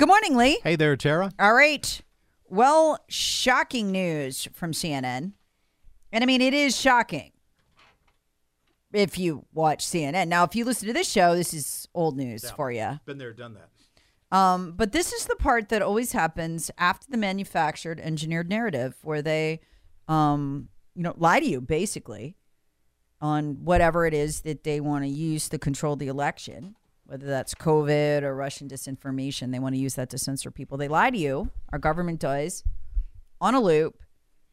Good morning, Lee. Hey there, Tara. All right. Well, shocking news from CNN. And I mean, it is shocking if you watch CNN. Now, if you listen to this show, this is old news Yeah. for you. Been there, done that. Um, but this is the part that always happens after the manufactured, engineered narrative, where they, um, you know, lie to you basically on whatever it is that they want to use to control the election, whether that's COVID or Russian disinformation. They want to use that to censor people. They lie to you. Our government does on a loop.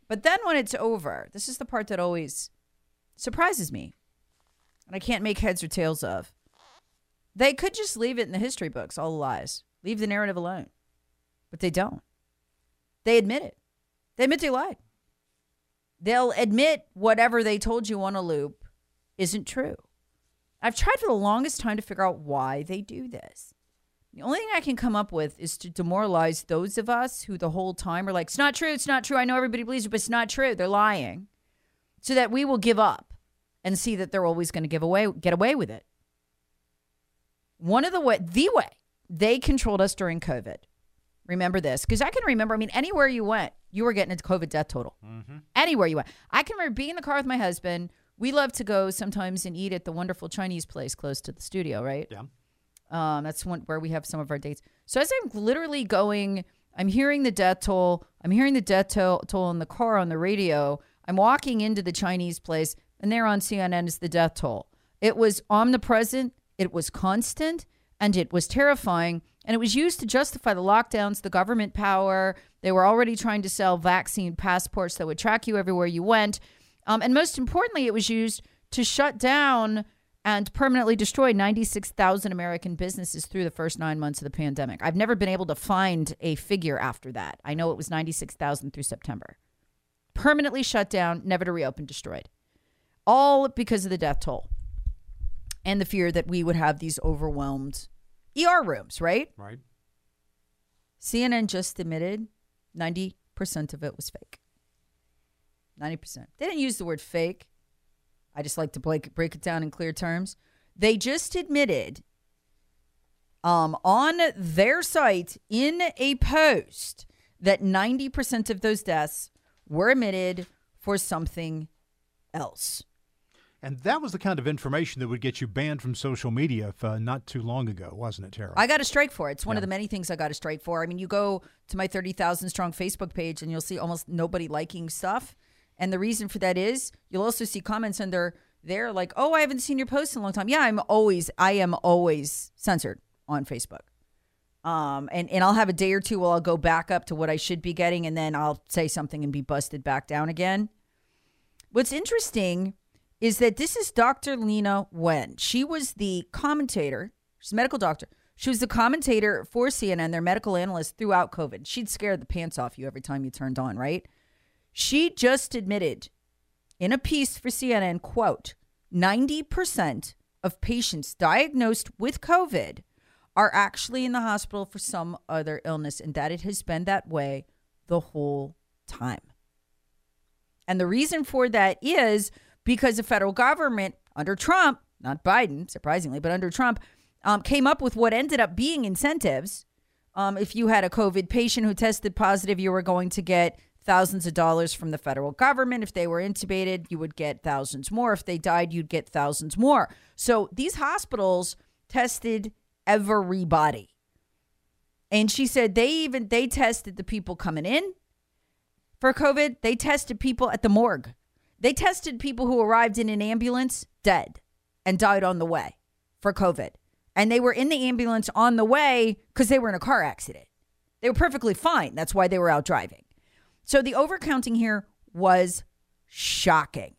But then when it's over, this is the part that always surprises me, and I can't make heads or tails of. They could just leave it in the history books, all the lies. Leave the narrative alone. But they don't. They admit it. They admit they lied. They'll admit whatever they told you on a loop isn't true. I've tried for the longest time to figure out why they do this. The only thing I can come up with is to demoralize those of us who the whole time are like, it's not true, it's not true. I know everybody believes it, but it's not true. They're lying. So that we will give up and see that they're always going to give away get away with it. One of the way the way they controlled us during COVID. Remember this because I can remember. I mean, anywhere you went, you were getting a COVID death total. Mm-hmm. Anywhere you went, I can remember being in the car with my husband. We love to go sometimes and eat at the wonderful Chinese place close to the studio, right? Yeah. Um, that's one where we have some of our dates. So as I'm literally going, I'm hearing the death toll. I'm hearing the death toll, toll in the car on the radio. I'm walking into the Chinese place, and there on CNN is the death toll. It was omnipresent. It was constant, and it was terrifying. And it was used to justify the lockdowns, the government power. They were already trying to sell vaccine passports that would track you everywhere you went. Um, and most importantly, it was used to shut down and permanently destroy 96,000 American businesses through the first nine months of the pandemic. I've never been able to find a figure after that. I know it was 96,000 through September. Permanently shut down, never to reopen, destroyed. All because of the death toll and the fear that we would have these overwhelmed ER rooms, right? Right. CNN just admitted 90% of it was fake. 90%. They didn't use the word fake. I just like to break, break it down in clear terms. They just admitted um, on their site in a post that 90% of those deaths were admitted for something else. And that was the kind of information that would get you banned from social media if, uh, not too long ago, wasn't it, Tara? I got a strike for it. It's one of the many things I got a strike for. I mean, you go to my 30,000 strong Facebook page and you'll see almost nobody liking stuff. And the reason for that is you'll also see comments under there like, oh, I haven't seen your post in a long time. Yeah, I'm always, I am always censored on Facebook. Um, and, and I'll have a day or two where I'll go back up to what I should be getting and then I'll say something and be busted back down again. What's interesting is that this is Dr. Leana Wen. She was the commentator, she's a medical doctor. She was the commentator for CNN, their medical analyst throughout COVID. She'd scare the pants off you every time you turned on, right? She just admitted in a piece for CNN, quote, 90% of patients diagnosed with COVID are actually in the hospital for some other illness, and that it has been that way the whole time. And the reason for that is because the federal government under Trump, not Biden, surprisingly, but under Trump, um, came up with what ended up being incentives. Um, if you had a COVID patient who tested positive, you were going to get thousands of dollars from the federal government. If they were intubated, you would get thousands more. If they died, you'd get thousands more. So these hospitals tested everybody. And she said they even they tested the people coming in for COVID. They tested people at the morgue. They tested people who arrived in an ambulance dead and died on the way for COVID. And they were in the ambulance on the way because they were in a car accident. They were perfectly fine. That's why they were out driving. So the overcounting here was shocking.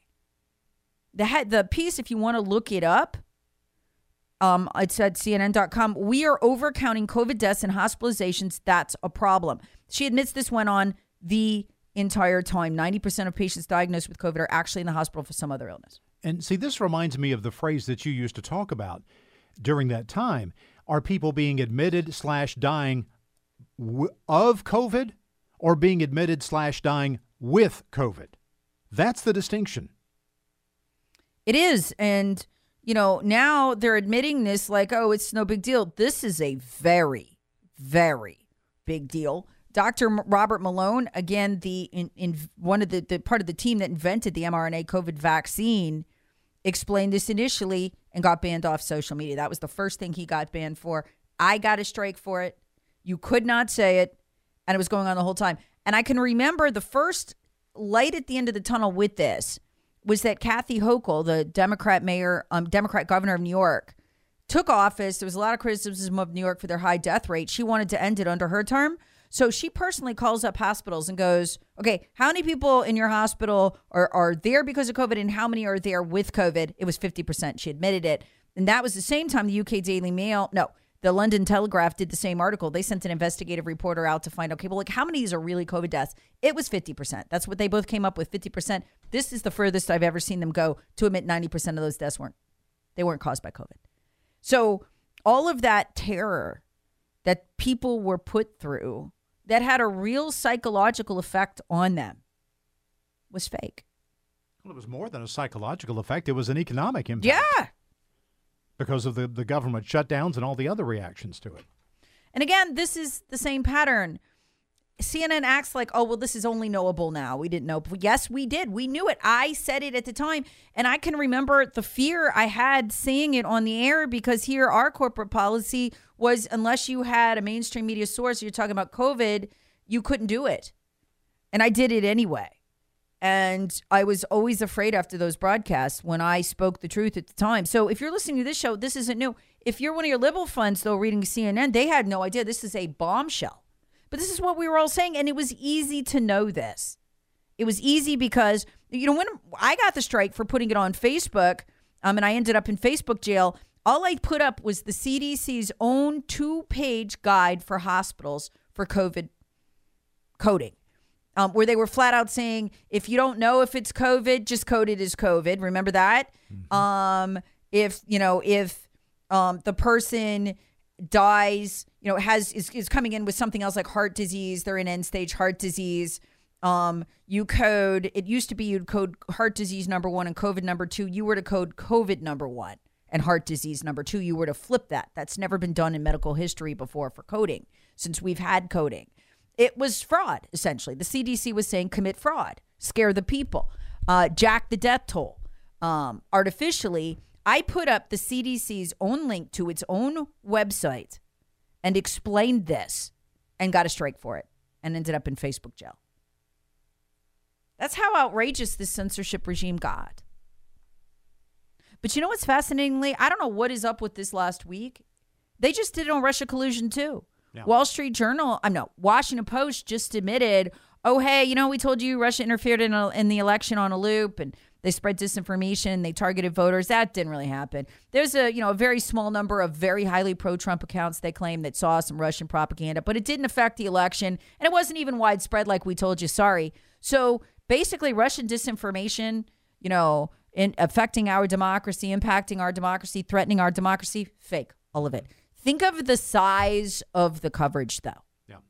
The the piece, if you want to look it up, um, it's at CNN.com. We are overcounting COVID deaths and hospitalizations. That's a problem. She admits this went on the entire time. 90% of patients diagnosed with COVID are actually in the hospital for some other illness. And see, this reminds me of the phrase that you used to talk about during that time. Are people being admitted slash dying w- of COVID or being admitted slash dying with COVID? That's the distinction. It is. And you know, now they're admitting this like, oh, it's no big deal. This is a very, very big deal. Dr. Robert Malone, again, the in, in one of the, the part of the team that invented the mRNA COVID vaccine, explained this initially and got banned off social media. That was the first thing he got banned for. I got a strike for it. You could not say it, and it was going on the whole time. And I can remember the first light at the end of the tunnel with this was that Kathy Hochul, the Democrat mayor, um, Democrat governor of New York, took office. There was a lot of criticism of New York for their high death rate. She wanted to end it under her term. So she personally calls up hospitals and goes, okay, how many people in your hospital are, are there because of COVID and how many are there with COVID? It was 50%. She admitted it. And that was the same time the UK Daily Mail, no, the London Telegraph did the same article. They sent an investigative reporter out to find, out, okay, well, like how many of these are really COVID deaths? It was 50%. That's what they both came up with 50%. This is the furthest I've ever seen them go to admit 90% of those deaths weren't, they weren't caused by COVID. So all of that terror that people were put through that had a real psychological effect on them was fake. Well, it was more than a psychological effect, it was an economic impact. Yeah because of the, the government shutdowns and all the other reactions to it. And again, this is the same pattern. CNN acts like, oh, well, this is only knowable now. We didn't know. Yes, we did. We knew it. I said it at the time. And I can remember the fear I had saying it on the air because here our corporate policy was unless you had a mainstream media source, you're talking about COVID, you couldn't do it. And I did it anyway. And I was always afraid after those broadcasts when I spoke the truth at the time. So if you're listening to this show, this isn't new. If you're one of your liberal friends, though, reading CNN, they had no idea this is a bombshell. But this is what we were all saying. And it was easy to know this. It was easy because, you know, when I got the strike for putting it on Facebook, um, and I ended up in Facebook jail, all I put up was the CDC's own two page guide for hospitals for COVID coding um, where they were flat out saying, if you don't know if it's COVID, just code it as COVID. Remember that? Mm-hmm. Um, if, you know, if um, the person dies, you know, has is, is coming in with something else like heart disease, they're in end stage heart disease. Um, you code, it used to be you'd code heart disease number one and COVID number two. You were to code COVID number one and heart disease number two. You were to flip that. That's never been done in medical history before for coding since we've had coding. It was fraud, essentially. The CDC was saying commit fraud, scare the people, uh, jack the death toll. Um, artificially, I put up the CDC's own link to its own website and explained this and got a strike for it and ended up in Facebook jail. That's how outrageous this censorship regime got. But you know what's fascinatingly? I don't know what is up with this last week. They just did it on Russia collusion too. Yeah. Wall Street Journal, I'm no Washington Post just admitted, oh hey, you know we told you Russia interfered in a, in the election on a loop and they spread disinformation, and they targeted voters. That didn't really happen. There's a you know a very small number of very highly pro-Trump accounts they claim that saw some Russian propaganda, but it didn't affect the election and it wasn't even widespread like we told you. Sorry. So basically, Russian disinformation, you know, in affecting our democracy, impacting our democracy, threatening our democracy, fake, all of it. Think of the size of the coverage, though. Yeah.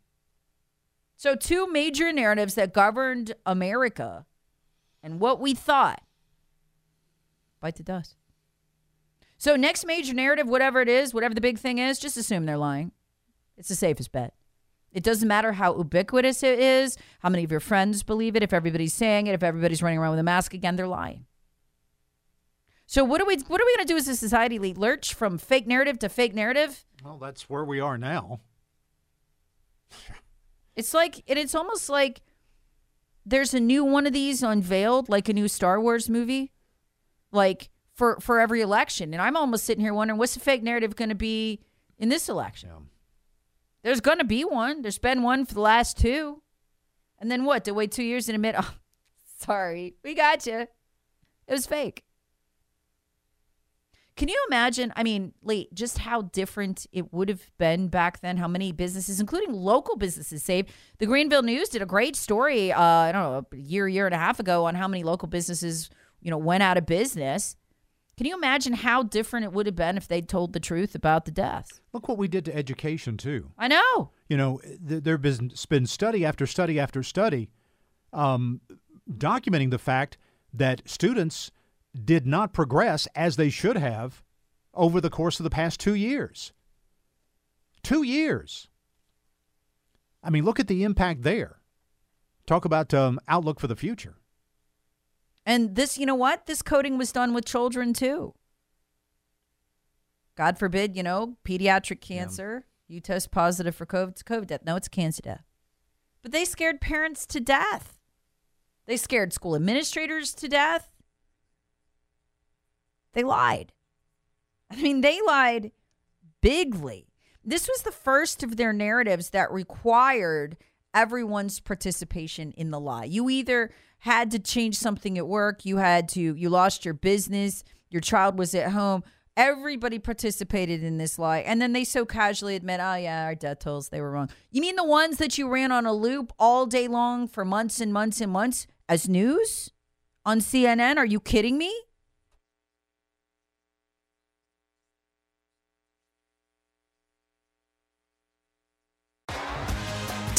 So, two major narratives that governed America and what we thought bite the dust. So, next major narrative, whatever it is, whatever the big thing is, just assume they're lying. It's the safest bet. It doesn't matter how ubiquitous it is, how many of your friends believe it, if everybody's saying it, if everybody's running around with a mask again, they're lying. So what are we what are we going to do as a society? Lee? Lurch from fake narrative to fake narrative? Well, that's where we are now. It's like, and it's almost like there's a new one of these unveiled, like a new Star Wars movie, like for for every election. And I'm almost sitting here wondering what's the fake narrative going to be in this election. Yeah. There's going to be one. There's been one for the last two, and then what? To wait two years and admit, oh, sorry, we got you. It was fake. Can you imagine? I mean, Lee, just how different it would have been back then. How many businesses, including local businesses, saved. The Greenville News did a great story. Uh, I don't know, a year, year and a half ago, on how many local businesses, you know, went out of business. Can you imagine how different it would have been if they'd told the truth about the deaths? Look what we did to education too. I know. You know, th- there has been study after study after study um, documenting the fact that students did not progress as they should have over the course of the past two years. Two years. I mean, look at the impact there. Talk about um, outlook for the future. And this, you know what? This coding was done with children too. God forbid, you know, pediatric cancer. Yeah. You test positive for COVID. It's COVID death. No, it's cancer death. But they scared parents to death. They scared school administrators to death. They lied. I mean, they lied bigly. This was the first of their narratives that required everyone's participation in the lie. You either had to change something at work, you had to, you lost your business, your child was at home. Everybody participated in this lie. And then they so casually admit, oh, yeah, our death tolls, they were wrong. You mean the ones that you ran on a loop all day long for months and months and months as news on CNN? Are you kidding me?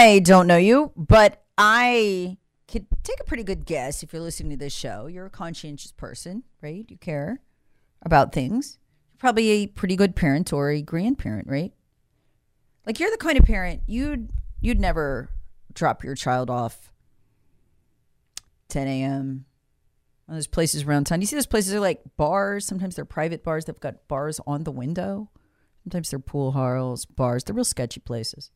I don't know you, but I could take a pretty good guess if you're listening to this show. You're a conscientious person, right? You care about things. You're probably a pretty good parent or a grandparent, right? Like you're the kind of parent you'd you'd never drop your child off 10 a.m. One those places around town. You see those places are like bars. Sometimes they're private bars. They've got bars on the window. Sometimes they're pool halls, bars. They're real sketchy places.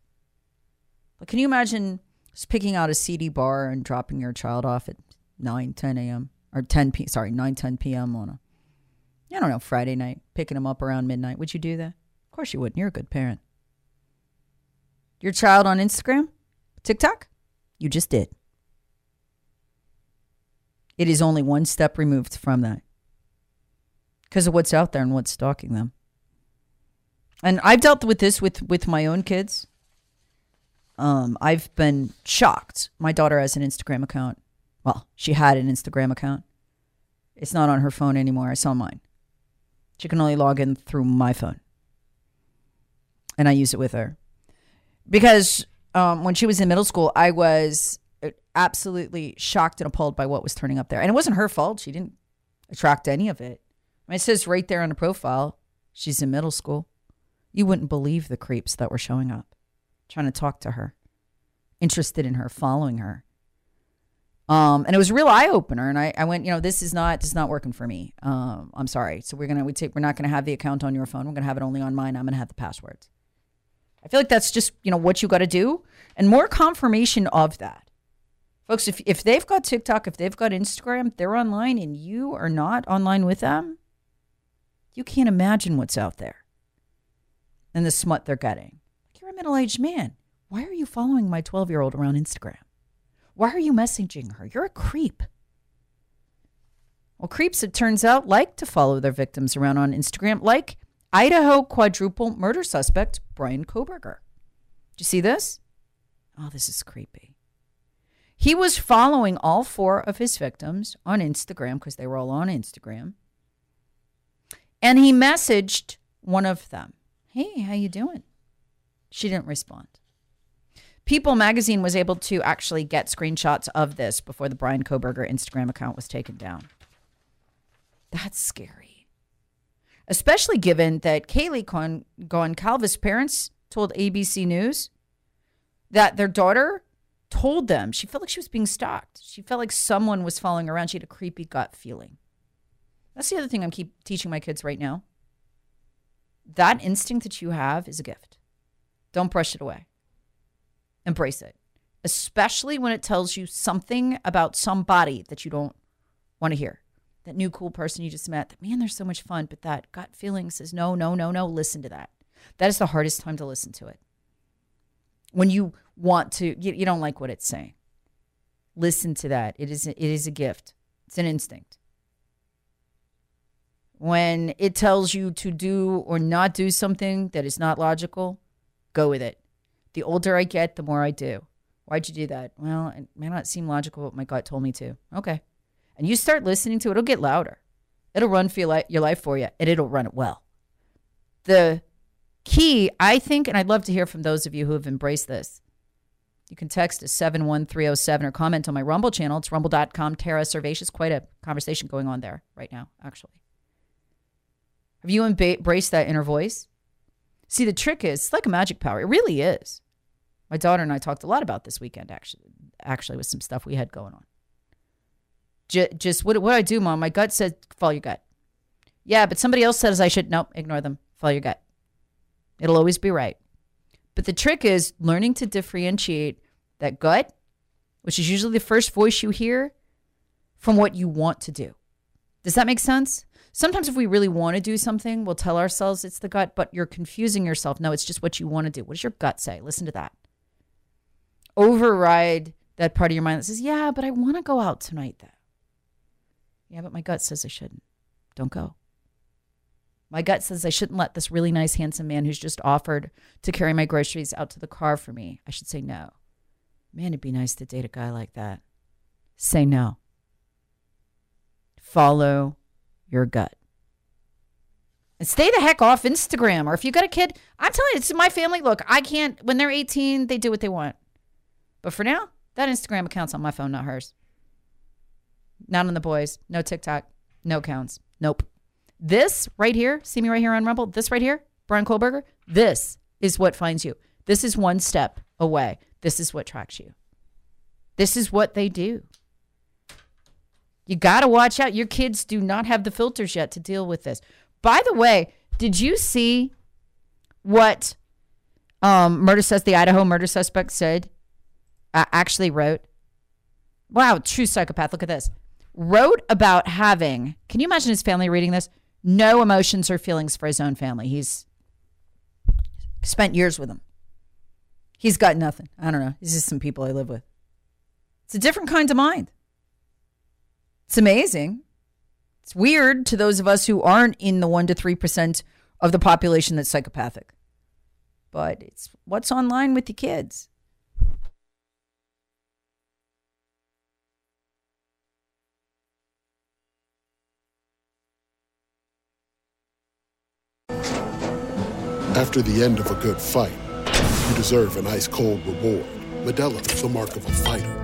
Can you imagine just picking out a CD bar and dropping your child off at 9, 10 a.m. or 10 p. Sorry, 9, 10 p.m. on a, I don't know, Friday night, picking them up around midnight. Would you do that? Of course you wouldn't. You're a good parent. Your child on Instagram, TikTok, you just did. It is only one step removed from that because of what's out there and what's stalking them. And I've dealt with this with with my own kids. Um, I've been shocked. My daughter has an Instagram account. Well, she had an Instagram account. It's not on her phone anymore. I saw mine. She can only log in through my phone. And I use it with her. Because um, when she was in middle school, I was uh, absolutely shocked and appalled by what was turning up there. And it wasn't her fault. She didn't attract any of it. I mean, it says right there on the profile, she's in middle school. You wouldn't believe the creeps that were showing up trying to talk to her, interested in her, following her. Um, and it was a real eye opener. And I, I went, you know, this is not this is not working for me. Um, I'm sorry. So we're gonna we take we're not gonna have the account on your phone. We're gonna have it only on mine. I'm gonna have the passwords. I feel like that's just you know what you got to do, and more confirmation of that, folks. If if they've got TikTok, if they've got Instagram, they're online, and you are not online with them. You can't imagine what's out there, and the smut they're getting a middle aged man. Why are you following my 12 year old around Instagram? Why are you messaging her? You're a creep. Well, creeps, it turns out, like to follow their victims around on Instagram, like Idaho quadruple murder suspect Bryan Kohberger. Do you see this? Oh, this is creepy. He was following all four of his victims on Instagram because they were all on Instagram. And he messaged one of them, "Hey, how you doing?" She didn't respond. People magazine was able to actually get screenshots of this before the Bryan Kohberger Instagram account was taken down. That's scary. Especially given that Kaylee Con- Goncalves' parents told ABC News that their daughter told them she felt like she was being stalked. She felt like someone was following around. She had a creepy gut feeling. That's the other thing I'm keep teaching my kids right now. That instinct that you have is a gift. Don't brush it away. Embrace it, especially when it tells you something about somebody that you don't want to hear. That new cool person you just met, that man, they're so much fun, but that gut feeling says, no, no, no, no, listen to that. That is the hardest time to listen to it. When you want to, you, you don't like what it's saying. Listen to that. It is, it is a gift, it's an instinct. When it tells you to do or not do something that is not logical, go with it. The older I get, the more I do. Why'd you do that? Well, it may not seem logical, but my gut told me to. Okay. And you start listening to it, it'll get louder. It'll run for your, li- your life for you, and it'll run it well. The key, I think, and I'd love to hear from those of you who have embraced this. You can text us 71307 or comment on my Rumble channel. It's rumble.com. Tara Servatius. Quite a conversation going on there right now, actually. Have you embraced that inner voice? See, the trick is it's like a magic power. It really is. My daughter and I talked a lot about this weekend, actually, actually with some stuff we had going on. Just, just what, what I do, mom? My gut said follow your gut. Yeah, but somebody else says I should. Nope, ignore them. Follow your gut. It'll always be right. But the trick is learning to differentiate that gut, which is usually the first voice you hear, from what you want to do. Does that make sense? Sometimes, if we really want to do something, we'll tell ourselves it's the gut, but you're confusing yourself. No, it's just what you want to do. What does your gut say? Listen to that. Override that part of your mind that says, Yeah, but I want to go out tonight, though. Yeah, but my gut says I shouldn't. Don't go. My gut says I shouldn't let this really nice, handsome man who's just offered to carry my groceries out to the car for me. I should say no. Man, it'd be nice to date a guy like that. Say no. Follow your gut. And stay the heck off Instagram. Or if you got a kid, I'm telling you, it's my family. Look, I can't, when they're 18, they do what they want. But for now, that Instagram account's on my phone, not hers. Not on the boys. No TikTok. No counts. Nope. This right here, see me right here on Rumble, this right here, Bryan Kohberger. this is what finds you. This is one step away. This is what tracks you. This is what they do. You got to watch out. Your kids do not have the filters yet to deal with this. By the way, did you see what um, murder says the Idaho murder suspect said? Uh, actually wrote. Wow, true psychopath. Look at this. Wrote about having. Can you imagine his family reading this? No emotions or feelings for his own family. He's spent years with them. He's got nothing. I don't know. He's just some people I live with. It's a different kind of mind. It's amazing. It's weird to those of us who aren't in the 1% to 3% of the population that's psychopathic. But it's what's online with the kids. After the end of a good fight, you deserve an ice cold reward. Modelo is the mark of a fighter.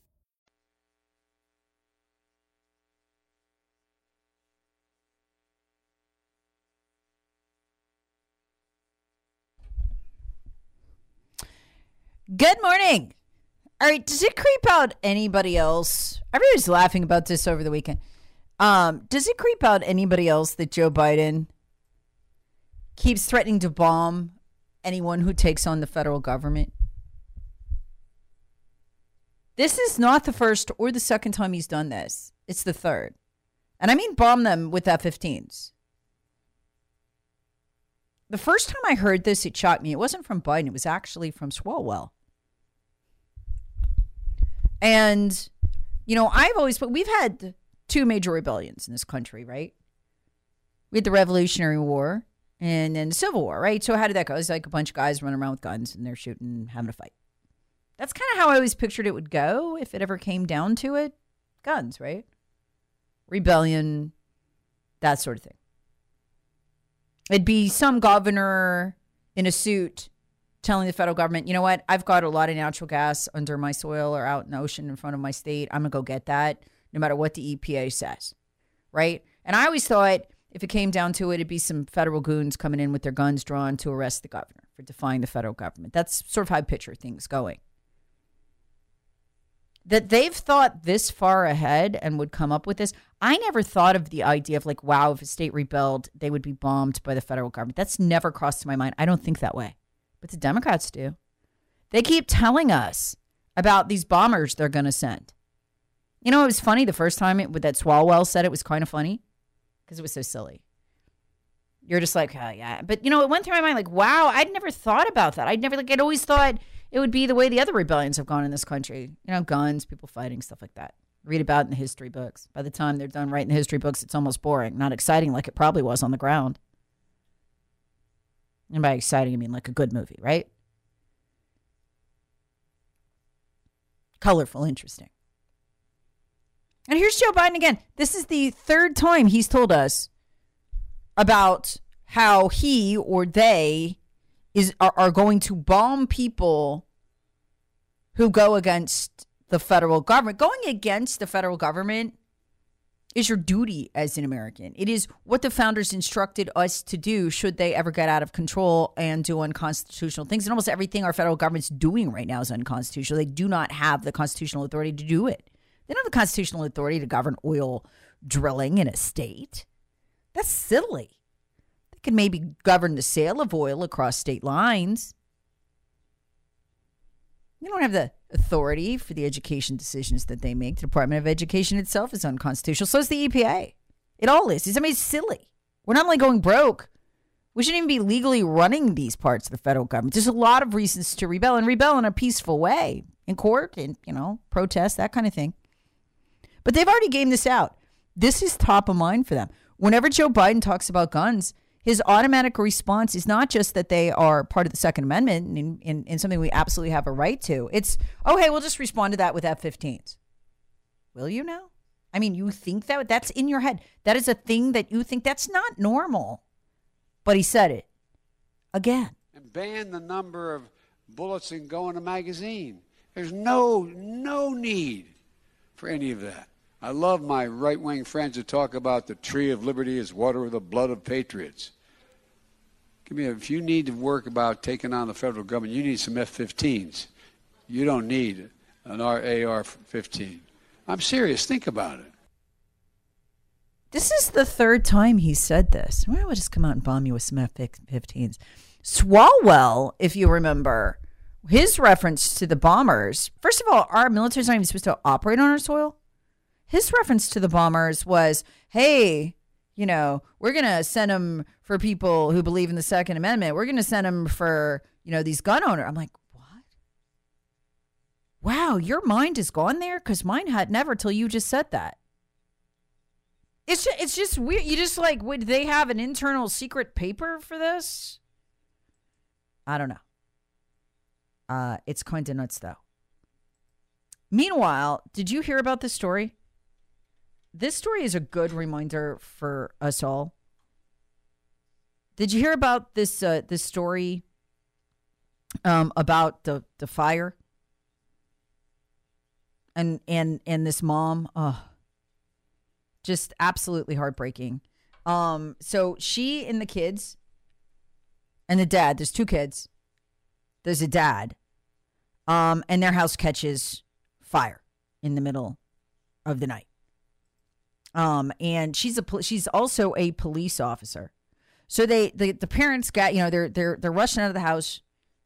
Good morning. All right, does it creep out anybody else? Everybody's laughing about this over the weekend. Um, does it creep out anybody else that Joe Biden keeps threatening to bomb anyone who takes on the federal government? This is not the first or the second time he's done this. It's the third. And I mean bomb them with F 15s. The first time I heard this, it shocked me. It wasn't from Biden, it was actually from Swalwell. And, you know, I've always, but we've had two major rebellions in this country, right? We had the Revolutionary War and then the Civil War, right? So how did that go? It's like a bunch of guys running around with guns and they're shooting, having a fight. That's kind of how I always pictured it would go if it ever came down to it. Guns, right? Rebellion, that sort of thing. It'd be some governor in a suit telling the federal government, you know what, I've got a lot of natural gas under my soil or out in the ocean in front of my state. I'm going to go get that no matter what the EPA says. Right. And I always thought if it came down to it, it'd be some federal goons coming in with their guns drawn to arrest the governor for defying the federal government. That's sort of how I picture things going. That they've thought this far ahead and would come up with this. I never thought of the idea of like, wow, if a state rebelled, they would be bombed by the federal government. That's never crossed my mind. I don't think that way. But the Democrats do. They keep telling us about these bombers they're going to send. You know, it was funny the first time it, that Swalwell said it was kind of funny because it was so silly. You're just like, oh, yeah. But, you know, it went through my mind like, wow, I'd never thought about that. I'd never, like, I'd always thought it would be the way the other rebellions have gone in this country. You know, guns, people fighting, stuff like that. Read about in the history books. By the time they're done writing the history books, it's almost boring, not exciting like it probably was on the ground. And by exciting, I mean like a good movie, right? Colorful, interesting. And here's Joe Biden again. This is the third time he's told us about how he or they is are, are going to bomb people who go against the federal government. Going against the federal government is your duty as an American. It is what the founders instructed us to do should they ever get out of control and do unconstitutional things. And almost everything our federal government's doing right now is unconstitutional. They do not have the constitutional authority to do it. They don't have the constitutional authority to govern oil drilling in a state. That's silly. They can maybe govern the sale of oil across state lines. They don't have the authority for the education decisions that they make. The Department of Education itself is unconstitutional. So is the EPA. It all is. I mean, it's silly. We're not only going broke, we shouldn't even be legally running these parts of the federal government. There's a lot of reasons to rebel and rebel in a peaceful way in court and, you know, protest, that kind of thing. But they've already gamed this out. This is top of mind for them. Whenever Joe Biden talks about guns, his automatic response is not just that they are part of the Second Amendment and, and, and something we absolutely have a right to. It's, oh, hey, we'll just respond to that with F 15s. Will you now? I mean, you think that that's in your head. That is a thing that you think that's not normal. But he said it again. And ban the number of bullets that go in a magazine. There's no no need for any of that. I love my right wing friends who talk about the tree of liberty is water with the blood of patriots. Give me a, if you need to work about taking on the federal government, you need some F 15s. You don't need an AR 15. I'm serious. Think about it. This is the third time he said this. Why don't I just come out and bomb you with some F 15s? Swalwell, if you remember, his reference to the bombers. First of all, our military's not even supposed to operate on our soil his reference to the bombers was, hey, you know, we're going to send them for people who believe in the Second Amendment. We're going to send them for, you know, these gun owners. I'm like, what? Wow, your mind is gone there? Because mine had never till you just said that. It's just, it's just weird. You just like, would they have an internal secret paper for this? I don't know. Uh, it's kind of nuts, though. Meanwhile, did you hear about this story? This story is a good reminder for us all. Did you hear about this uh, this story um, about the the fire and and and this mom? Oh, just absolutely heartbreaking. Um, so she and the kids and the dad. There's two kids. There's a dad, um, and their house catches fire in the middle of the night. Um, and she's a she's also a police officer. So they the, the parents got you know they're they're they're rushing out of the house.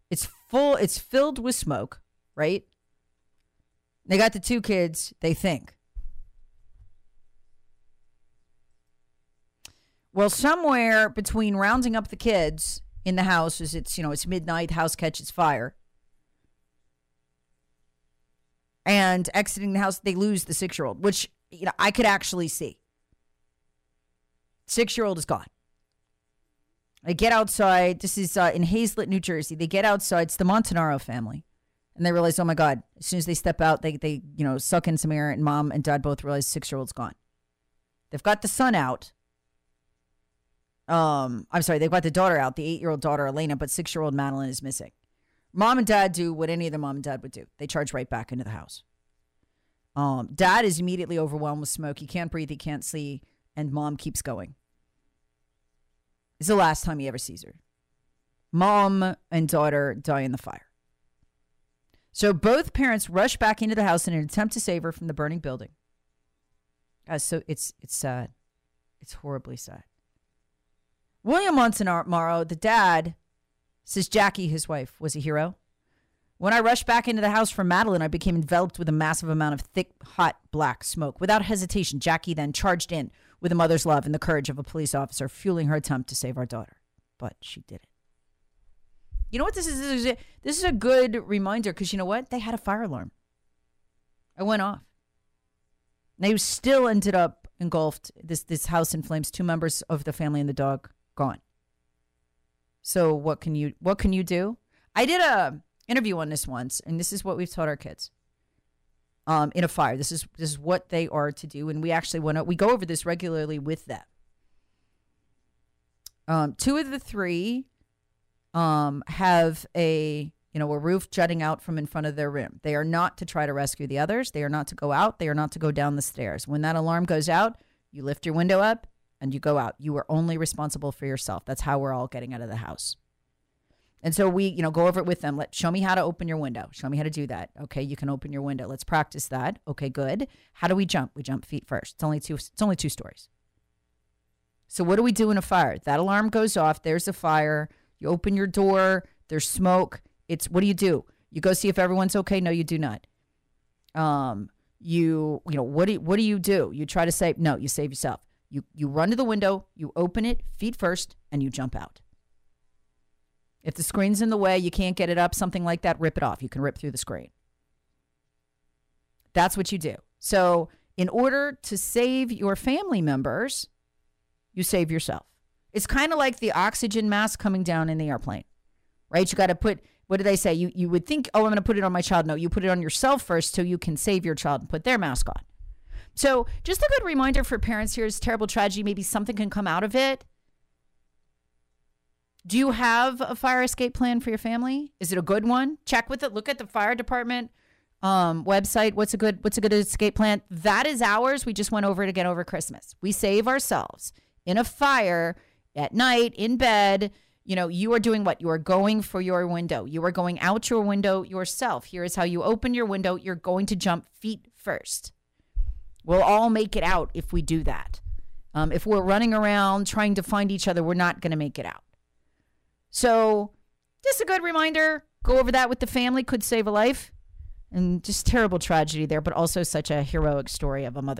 It's full. It's filled with smoke, right? They got the two kids, they think. Well, somewhere between rounding up the kids in the house as it's, you know, it's midnight, house catches fire, and exiting the house, they lose the six year old, which, you know, I could actually see. Six year old is gone. They get outside. This is uh, in Hazlet, New Jersey. They get outside. It's the Montanaro family. And they realize, oh my God, as soon as they step out, they, they you know, suck in some air, and mom and dad both realize six year old's gone. They've got the son out. Um, I'm sorry, they've got the daughter out, the eight year old daughter, Elena, but six year old Madeline is missing. Mom and dad do what any other mom and dad would do they charge right back into the house. Um, dad is immediately overwhelmed with smoke. He can't breathe, he can't see, and mom keeps going. It's the last time he ever sees her. Mom and daughter die in the fire. So both parents rush back into the house in an attempt to save her from the burning building. Uh, so it's it's sad. It's horribly sad. William Montanaro, the dad, says Jackie, his wife, was a hero. When I rushed back into the house from Madeline, I became enveloped with a massive amount of thick, hot, black smoke. Without hesitation, Jackie then charged in with a mother's love and the courage of a police officer, fueling her attempt to save our daughter. But she did it. You know what this is? This is a, good reminder because you know what? They had a fire alarm. It went off. They still ended up engulfed. This this house in flames. Two members of the family and the dog gone. So what can you what can you do? I did a interview on this once, and this is what we've taught our kids. Um, in a fire, this is this is what they are to do, and we actually want to we go over this regularly with them. Um, two of the three um, have a you know a roof jutting out from in front of their room. They are not to try to rescue the others. They are not to go out. They are not to go down the stairs. When that alarm goes out, you lift your window up and you go out. You are only responsible for yourself. That's how we're all getting out of the house. And so we, you know, go over it with them. Let show me how to open your window. Show me how to do that. Okay, you can open your window. Let's practice that. Okay, good. How do we jump? We jump feet first. It's only two. It's only two stories. So what do we do in a fire? That alarm goes off. There's a fire. You open your door. There's smoke. It's what do you do? You go see if everyone's okay. No, you do not. Um, you you know what do what do you do? You try to save. No, you save yourself. You you run to the window. You open it feet first, and you jump out. If the screen's in the way, you can't get it up, something like that, rip it off. You can rip through the screen. That's what you do. So, in order to save your family members, you save yourself. It's kind of like the oxygen mask coming down in the airplane, right? You got to put, what do they say? You, you would think, oh, I'm going to put it on my child. No, you put it on yourself first so you can save your child and put their mask on. So, just a good reminder for parents here is terrible tragedy. Maybe something can come out of it. Do you have a fire escape plan for your family? Is it a good one? Check with it. Look at the fire department um, website. What's a good What's a good escape plan? That is ours. We just went over it again over Christmas. We save ourselves in a fire at night in bed. You know, you are doing what? You are going for your window. You are going out your window yourself. Here is how you open your window. You're going to jump feet first. We'll all make it out if we do that. Um, if we're running around trying to find each other, we're not going to make it out. So, just a good reminder go over that with the family, could save a life. And just terrible tragedy there, but also such a heroic story of a mother.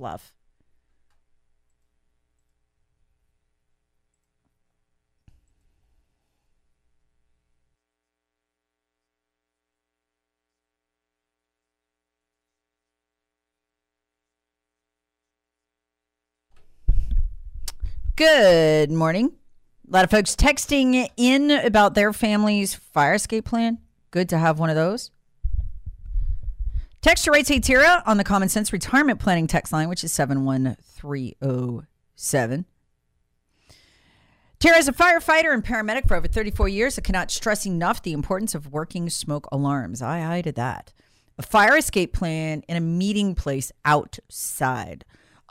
Love. Good morning. A lot of folks texting in about their family's fire escape plan. Good to have one of those. Text your rates, hey Tara, on the Common Sense Retirement Planning text line, which is 71307. Tara is a firefighter and paramedic for over 34 years. I cannot stress enough the importance of working smoke alarms. I, I did that. a fire escape plan, and a meeting place outside.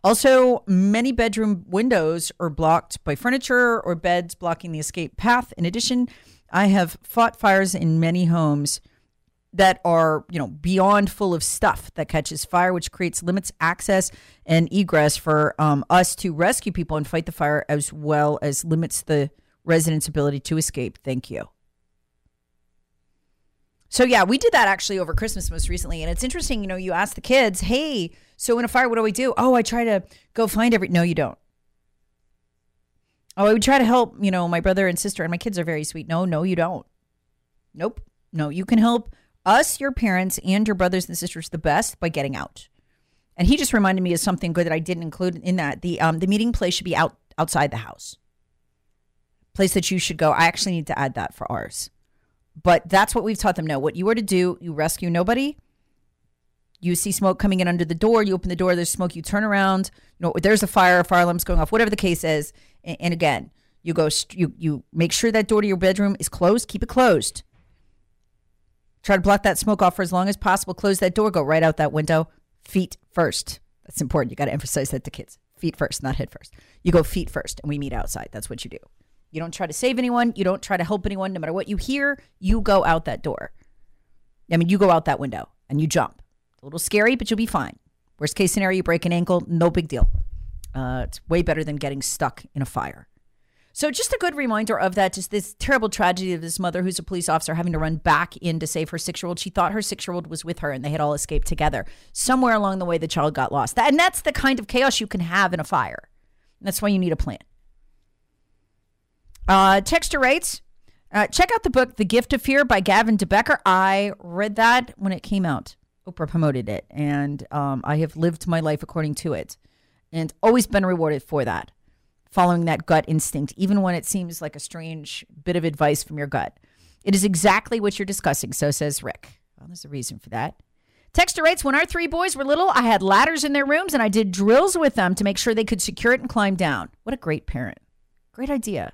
Also, many bedroom windows are blocked by furniture or beds blocking the escape path. In addition, I have fought fires in many homes that are, you know, beyond full of stuff that catches fire, which creates limits access and egress for um, us to rescue people and fight the fire, as well as limits the residents' ability to escape. Thank you. So yeah, we did that actually over Christmas most recently, and it's interesting. You know, you ask the kids, "Hey, so in a fire, what do we do?" Oh, I try to go find every. No, you don't. Oh, I would try to help. You know, my brother and sister and my kids are very sweet. No, no, you don't. Nope. No, you can help us, your parents, and your brothers and sisters the best by getting out. And he just reminded me of something good that I didn't include in that. The um the meeting place should be out outside the house. Place that you should go. I actually need to add that for ours. But that's what we've taught them. No, what you are to do, you rescue nobody. You see smoke coming in under the door, you open the door, there's smoke, you turn around, you know, there's a fire, a fire alarm's going off, whatever the case is. And, and again, you go, you, you make sure that door to your bedroom is closed, keep it closed. Try to block that smoke off for as long as possible. Close that door, go right out that window, feet first. That's important. You got to emphasize that to kids. Feet first, not head first. You go feet first, and we meet outside. That's what you do. You don't try to save anyone. You don't try to help anyone. No matter what you hear, you go out that door. I mean, you go out that window and you jump. A little scary, but you'll be fine. Worst case scenario, you break an ankle, no big deal. Uh, it's way better than getting stuck in a fire. So, just a good reminder of that, just this terrible tragedy of this mother who's a police officer having to run back in to save her six year old. She thought her six year old was with her and they had all escaped together. Somewhere along the way, the child got lost. and that's the kind of chaos you can have in a fire. That's why you need a plan. Uh, writes, uh, check out the book The Gift of Fear by Gavin de Becker. I read that when it came out. Oprah promoted it, and um, I have lived my life according to it and always been rewarded for that, following that gut instinct, even when it seems like a strange bit of advice from your gut. It is exactly what you're discussing, so says Rick. Well, there's a reason for that. Texter writes, when our three boys were little, I had ladders in their rooms and I did drills with them to make sure they could secure it and climb down. What a great parent. Great idea.